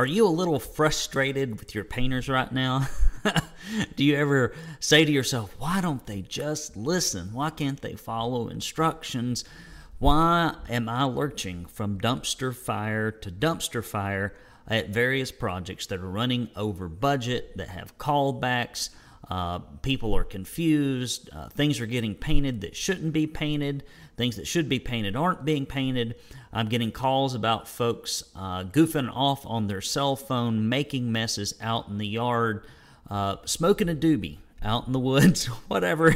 Are you a little frustrated with your painters right now? Do you ever say to yourself, why don't they just listen? Why can't they follow instructions? Why am I lurching from dumpster fire to dumpster fire at various projects that are running over budget, that have callbacks? Uh, people are confused. Uh, things are getting painted that shouldn't be painted. Things that should be painted aren't being painted. I'm getting calls about folks uh, goofing off on their cell phone, making messes out in the yard, uh, smoking a doobie out in the woods, whatever.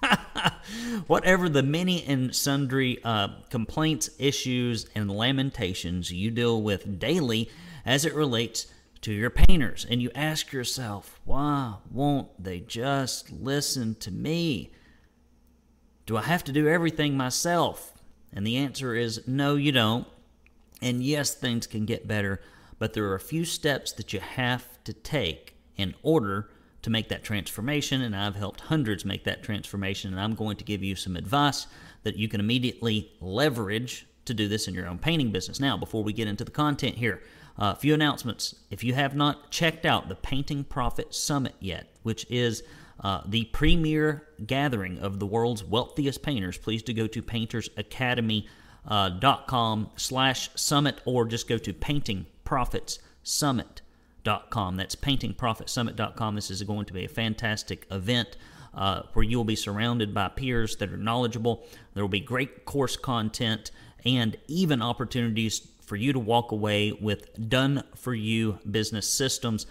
whatever the many and sundry uh, complaints, issues, and lamentations you deal with daily as it relates to your painters. And you ask yourself, why won't they just listen to me? Do I have to do everything myself? And the answer is no, you don't. And yes, things can get better, but there are a few steps that you have to take in order to make that transformation. And I've helped hundreds make that transformation. And I'm going to give you some advice that you can immediately leverage to do this in your own painting business. Now, before we get into the content here, a uh, few announcements. If you have not checked out the Painting Profit Summit yet, which is uh, the premier gathering of the world's wealthiest painters, please do go to paintersacademy.com uh, slash summit or just go to paintingprofitssummit.com. That's paintingprofitsummit.com. This is going to be a fantastic event. Uh, where you will be surrounded by peers that are knowledgeable. There will be great course content and even opportunities for you to walk away with done for you business systems.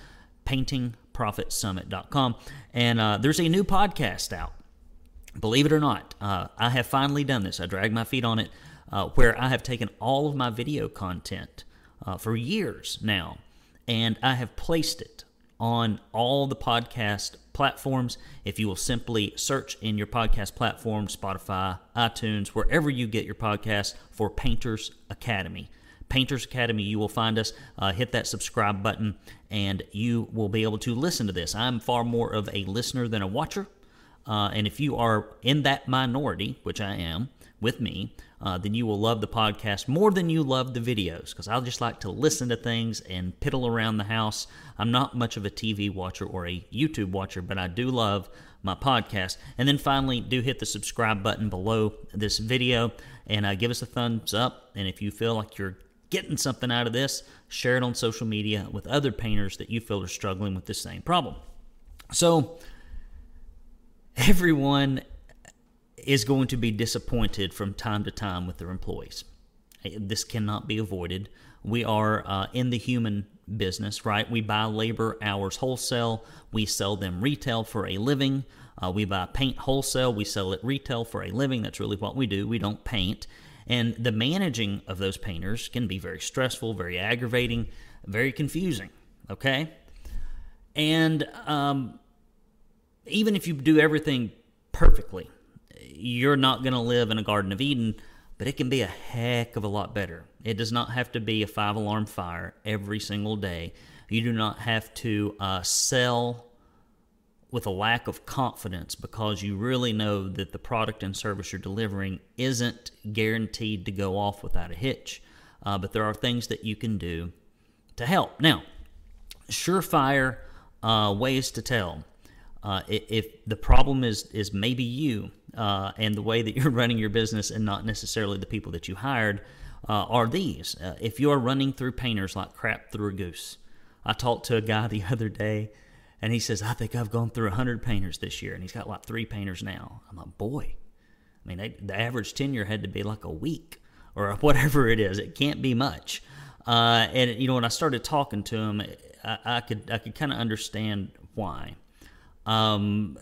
Painting profitsummit.com. And uh, there's a new podcast out. Believe it or not, uh, I have finally done this. I dragged my feet on it, uh, where I have taken all of my video content uh, for years now, and I have placed it on all the podcast platforms. If you will simply search in your podcast platform, Spotify, iTunes, wherever you get your podcast for Painters Academy. Painters Academy, you will find us. Uh, hit that subscribe button, and you will be able to listen to this. I'm far more of a listener than a watcher. Uh, and if you are in that minority, which I am with me, uh, then you will love the podcast more than you love the videos because I'll just like to listen to things and piddle around the house. I'm not much of a TV watcher or a YouTube watcher, but I do love my podcast. And then finally, do hit the subscribe button below this video and uh, give us a thumbs up. And if you feel like you're getting something out of this, share it on social media with other painters that you feel are struggling with the same problem. So, everyone is going to be disappointed from time to time with their employees. This cannot be avoided. We are uh, in the human business, right? We buy labor hours wholesale, we sell them retail for a living. Uh, we buy paint wholesale, we sell it retail for a living. That's really what we do. We don't paint. And the managing of those painters can be very stressful, very aggravating, very confusing. Okay? And um, even if you do everything perfectly, you're not going to live in a Garden of Eden, but it can be a heck of a lot better. It does not have to be a five alarm fire every single day. You do not have to uh, sell with a lack of confidence because you really know that the product and service you're delivering isn't guaranteed to go off without a hitch. Uh, but there are things that you can do to help. Now, surefire uh, ways to tell. Uh, if the problem is is maybe you uh, and the way that you're running your business and not necessarily the people that you hired, uh, are these. Uh, if you are running through painters like crap through a goose. I talked to a guy the other day and he says, I think I've gone through 100 painters this year. And he's got like three painters now. I'm like, boy. I mean, they, the average tenure had to be like a week or whatever it is. It can't be much. Uh, and, you know, when I started talking to him, I, I could I could kind of understand why. Um,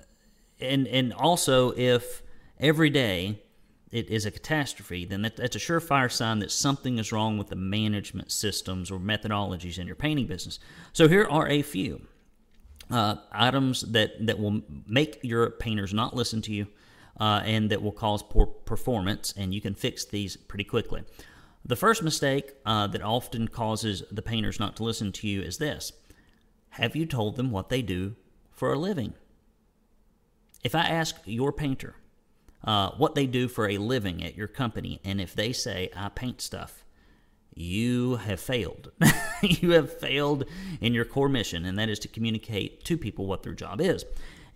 and, and also, if every day it is a catastrophe, then that, that's a surefire sign that something is wrong with the management systems or methodologies in your painting business. So here are a few uh, items that, that will make your painters not listen to you uh, and that will cause poor performance, and you can fix these pretty quickly. The first mistake uh, that often causes the painters not to listen to you is this Have you told them what they do for a living? If I ask your painter uh, what they do for a living at your company, and if they say, I paint stuff, you have failed. you have failed in your core mission, and that is to communicate to people what their job is.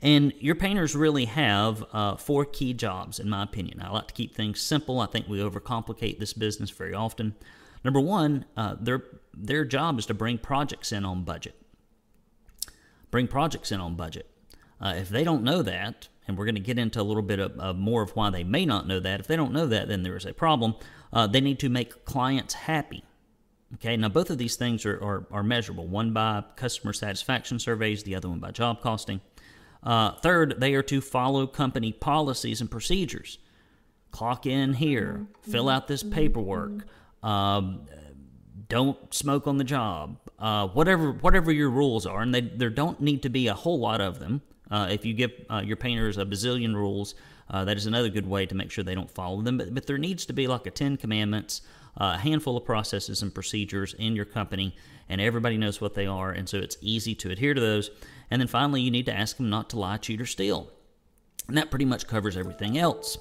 And your painters really have uh, four key jobs, in my opinion. I like to keep things simple. I think we overcomplicate this business very often. Number one, uh, their their job is to bring projects in on budget. Bring projects in on budget. Uh, if they don't know that, and we're going to get into a little bit of, of, more of why they may not know that. If they don't know that, then there is a problem. Uh, they need to make clients happy. Okay, now both of these things are, are, are, measurable one by customer satisfaction surveys, the other one by job costing. Uh, third, they are to follow company policies and procedures. Clock in here, fill out this paperwork, um, don't smoke on the job, uh, whatever whatever your rules are, and they, there don't need to be a whole lot of them. Uh, if you give uh, your painters a bazillion rules, uh, that is another good way to make sure they don't follow them. But, but there needs to be like a Ten Commandments, uh, a handful of processes and procedures in your company, and everybody knows what they are, and so it's easy to adhere to those. And then finally, you need to ask them not to lie, cheat, or steal. And that pretty much covers everything else.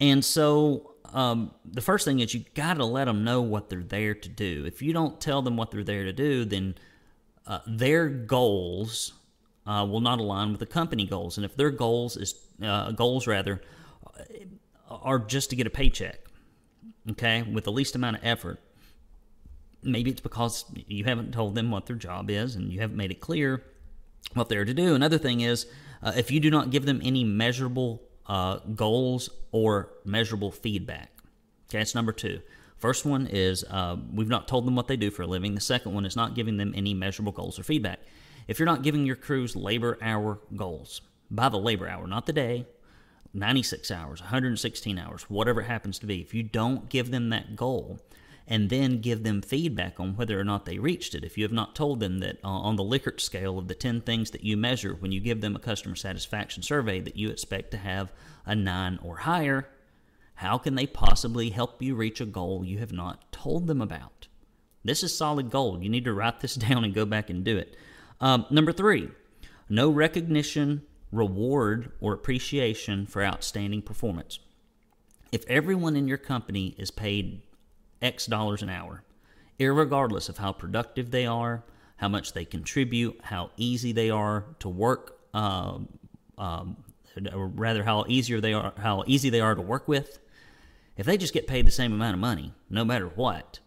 And so um, the first thing is you got to let them know what they're there to do. If you don't tell them what they're there to do, then uh, their goals uh, will not align with the company goals. And if their goals is uh, goals rather are just to get a paycheck, okay, with the least amount of effort, maybe it's because you haven't told them what their job is and you haven't made it clear what they're to do. Another thing is uh, if you do not give them any measurable uh, goals or measurable feedback. Okay, that's number two. First one is uh, we've not told them what they do for a living. The second one is not giving them any measurable goals or feedback. If you're not giving your crews labor hour goals by the labor hour, not the day, 96 hours, 116 hours, whatever it happens to be, if you don't give them that goal and then give them feedback on whether or not they reached it, if you have not told them that uh, on the Likert scale of the 10 things that you measure when you give them a customer satisfaction survey that you expect to have a 9 or higher, how can they possibly help you reach a goal you have not told them about? This is solid gold. You need to write this down and go back and do it. Um, number three, no recognition, reward, or appreciation for outstanding performance. If everyone in your company is paid X dollars an hour, regardless of how productive they are, how much they contribute, how easy they are to work, um, um, or rather how easier they are, how easy they are to work with. If they just get paid the same amount of money, no matter what,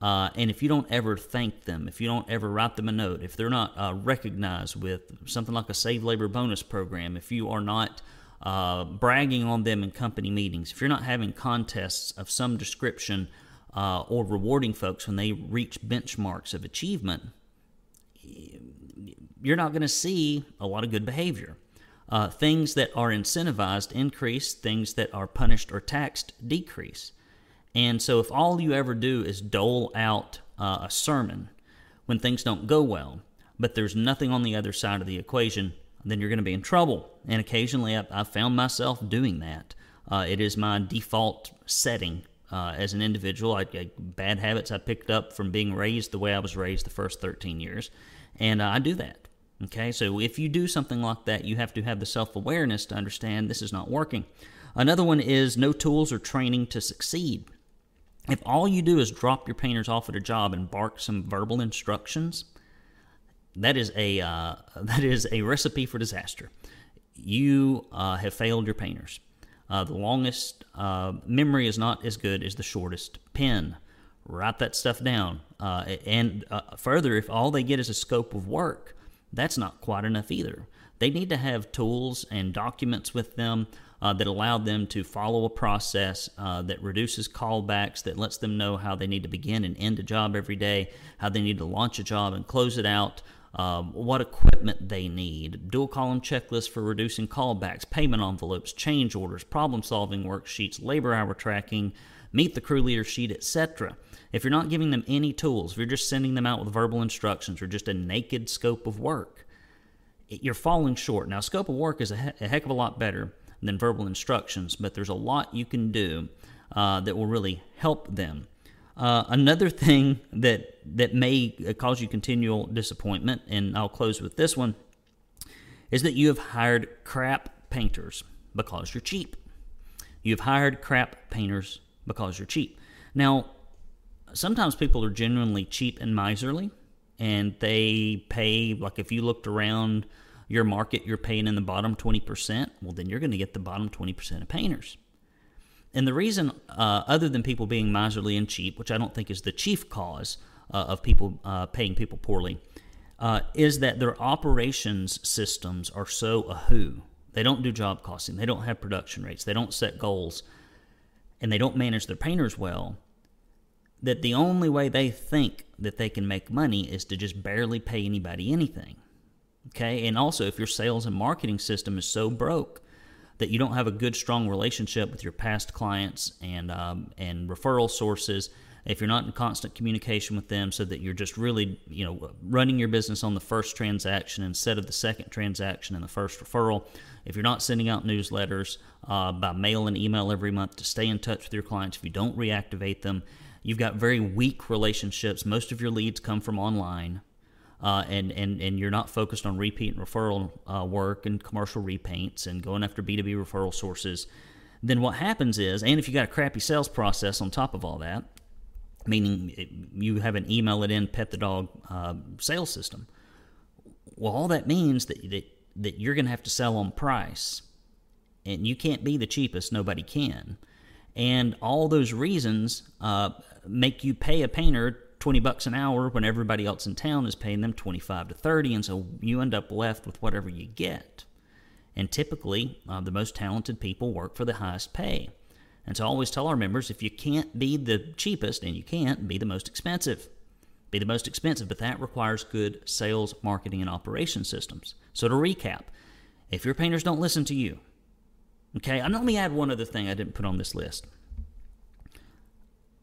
uh, and if you don't ever thank them, if you don't ever write them a note, if they're not uh, recognized with something like a save labor bonus program, if you are not uh, bragging on them in company meetings, if you're not having contests of some description uh, or rewarding folks when they reach benchmarks of achievement, you're not going to see a lot of good behavior. Uh, things that are incentivized increase, things that are punished or taxed decrease. And so, if all you ever do is dole out uh, a sermon when things don't go well, but there's nothing on the other side of the equation, then you're going to be in trouble. And occasionally, I've, I've found myself doing that. Uh, it is my default setting uh, as an individual. I, I, bad habits I picked up from being raised the way I was raised the first 13 years, and uh, I do that. Okay, so if you do something like that, you have to have the self awareness to understand this is not working. Another one is no tools or training to succeed. If all you do is drop your painters off at a job and bark some verbal instructions, that is a uh, that is a recipe for disaster. You uh, have failed your painters. Uh, the longest uh, memory is not as good as the shortest pen. Write that stuff down. Uh, and uh, further, if all they get is a scope of work, that's not quite enough either. They need to have tools and documents with them uh, that allowed them to follow a process uh, that reduces callbacks, that lets them know how they need to begin and end a job every day, how they need to launch a job and close it out, um, what equipment they need, dual column checklists for reducing callbacks, payment envelopes, change orders, problem solving worksheets, labor hour tracking, meet the crew leader sheet, etc. If you're not giving them any tools, if you're just sending them out with verbal instructions or just a naked scope of work, you're falling short. Now, scope of work is a, he- a heck of a lot better than verbal instructions, but there's a lot you can do uh, that will really help them. Uh, another thing that that may cause you continual disappointment, and I'll close with this one, is that you have hired crap painters because you're cheap. You've hired crap painters because you're cheap. Now, sometimes people are genuinely cheap and miserly, and they pay like if you looked around your market, you're paying in the bottom 20%, well, then you're going to get the bottom 20% of painters. And the reason, uh, other than people being miserly and cheap, which I don't think is the chief cause uh, of people uh, paying people poorly, uh, is that their operations systems are so ahoo. They don't do job costing, they don't have production rates, they don't set goals, and they don't manage their painters well. That the only way they think that they can make money is to just barely pay anybody anything. Okay, and also if your sales and marketing system is so broke that you don't have a good, strong relationship with your past clients and um, and referral sources, if you're not in constant communication with them, so that you're just really you know running your business on the first transaction instead of the second transaction and the first referral, if you're not sending out newsletters uh, by mail and email every month to stay in touch with your clients, if you don't reactivate them, you've got very weak relationships. Most of your leads come from online uh, and, and, and you're not focused on repeat and referral uh, work and commercial repaints and going after B2B referral sources, then what happens is, and if you got a crappy sales process on top of all that, meaning it, you have an email it in, pet the dog uh, sales system, well, all that means that, that, that you're going to have to sell on price. And you can't be the cheapest, nobody can. And all those reasons uh, make you pay a painter 20 bucks an hour when everybody else in town is paying them 25 to 30 and so you end up left with whatever you get. And typically uh, the most talented people work for the highest pay. And so I always tell our members if you can't be the cheapest and you can't be the most expensive. Be the most expensive but that requires good sales marketing and operation systems. So to recap if your painters don't listen to you okay and let me add one other thing i didn't put on this list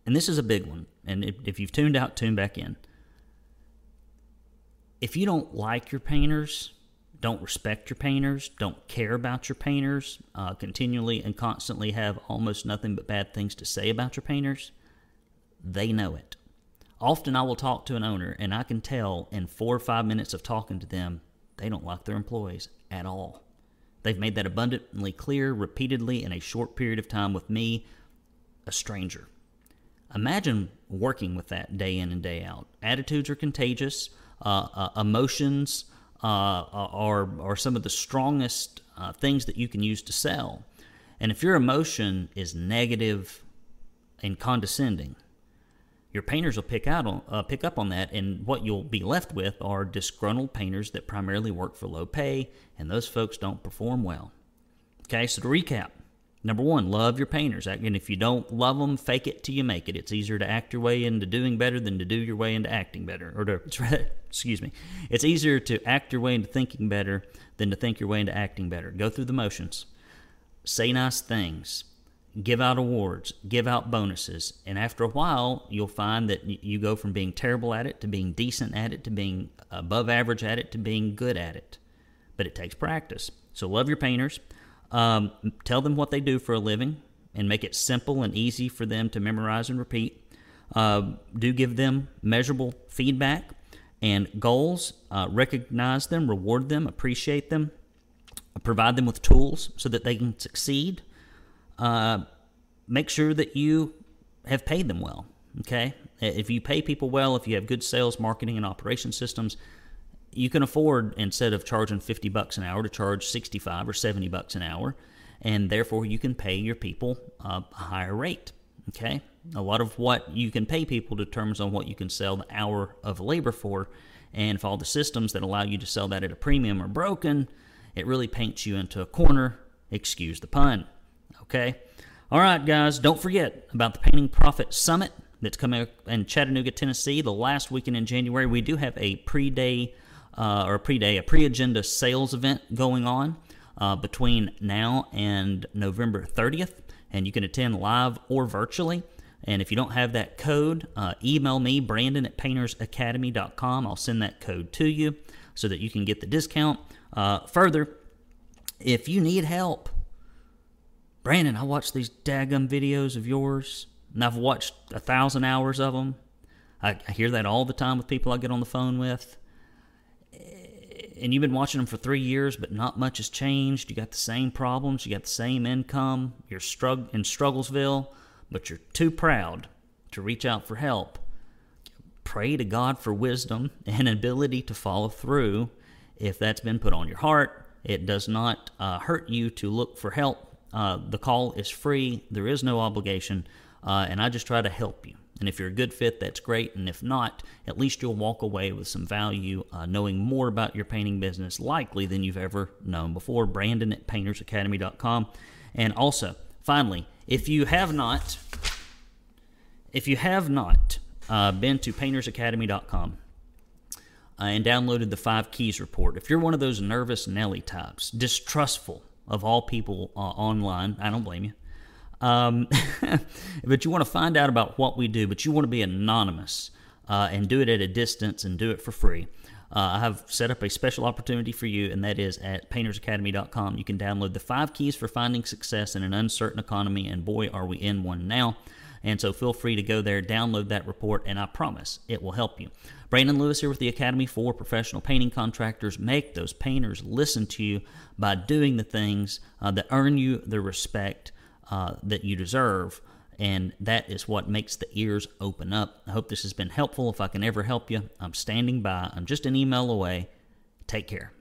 and this is a big one, and if, if you've tuned out, tune back in. If you don't like your painters, don't respect your painters, don't care about your painters, uh, continually and constantly have almost nothing but bad things to say about your painters, they know it. Often I will talk to an owner and I can tell in four or five minutes of talking to them, they don't like their employees at all. They've made that abundantly clear repeatedly in a short period of time with me, a stranger. Imagine working with that day in and day out. Attitudes are contagious. Uh, uh, emotions uh, are are some of the strongest uh, things that you can use to sell. And if your emotion is negative and condescending, your painters will pick out on, uh, pick up on that, and what you'll be left with are disgruntled painters that primarily work for low pay, and those folks don't perform well. Okay, so to recap, Number one, love your painters. And if you don't love them, fake it till you make it. It's easier to act your way into doing better than to do your way into acting better. Or to, excuse me, it's easier to act your way into thinking better than to think your way into acting better. Go through the motions. Say nice things. Give out awards. Give out bonuses. And after a while, you'll find that you go from being terrible at it to being decent at it to being above average at it to being good at it. But it takes practice. So love your painters. Um, tell them what they do for a living and make it simple and easy for them to memorize and repeat. Uh, do give them measurable feedback and goals. Uh, recognize them, reward them, appreciate them, provide them with tools so that they can succeed. Uh, make sure that you have paid them well. Okay, if you pay people well, if you have good sales, marketing, and operation systems, you can afford instead of charging 50 bucks an hour to charge 65 or 70 bucks an hour and therefore you can pay your people a higher rate okay? A lot of what you can pay people determines on what you can sell the hour of labor for and if all the systems that allow you to sell that at a premium are broken it really paints you into a corner. Excuse the pun okay? All right guys don't forget about the painting profit summit that's coming up in chattanooga tennessee the last weekend in january. We do have a pre-day uh, or a pre-day, a pre-agenda sales event going on uh, between now and November 30th, and you can attend live or virtually. And if you don't have that code, uh, email me, Brandon at paintersacademy.com. I'll send that code to you so that you can get the discount. Uh, further, if you need help, Brandon, I watch these daggum videos of yours, and I've watched a thousand hours of them. I, I hear that all the time with people I get on the phone with and you've been watching them for three years, but not much has changed. You got the same problems, you got the same income, you're strugg- in Strugglesville, but you're too proud to reach out for help, pray to God for wisdom and ability to follow through if that's been put on your heart. It does not uh, hurt you to look for help. Uh, the call is free, there is no obligation, uh, and I just try to help you. And if you're a good fit, that's great. And if not, at least you'll walk away with some value, uh, knowing more about your painting business likely than you've ever known before. Brandon at paintersacademy.com. And also, finally, if you have not, if you have not uh, been to paintersacademy.com uh, and downloaded the five keys report, if you're one of those nervous Nelly types, distrustful of all people uh, online, I don't blame you um, but you want to find out about what we do, but you want to be anonymous uh, and do it at a distance and do it for free. Uh, I have set up a special opportunity for you, and that is at paintersacademy.com. You can download the five keys for finding success in an uncertain economy, and boy, are we in one now. And so feel free to go there, download that report, and I promise it will help you. Brandon Lewis here with the Academy for Professional Painting Contractors. Make those painters listen to you by doing the things uh, that earn you the respect uh, that you deserve. And that is what makes the ears open up. I hope this has been helpful. If I can ever help you, I'm standing by. I'm just an email away. Take care.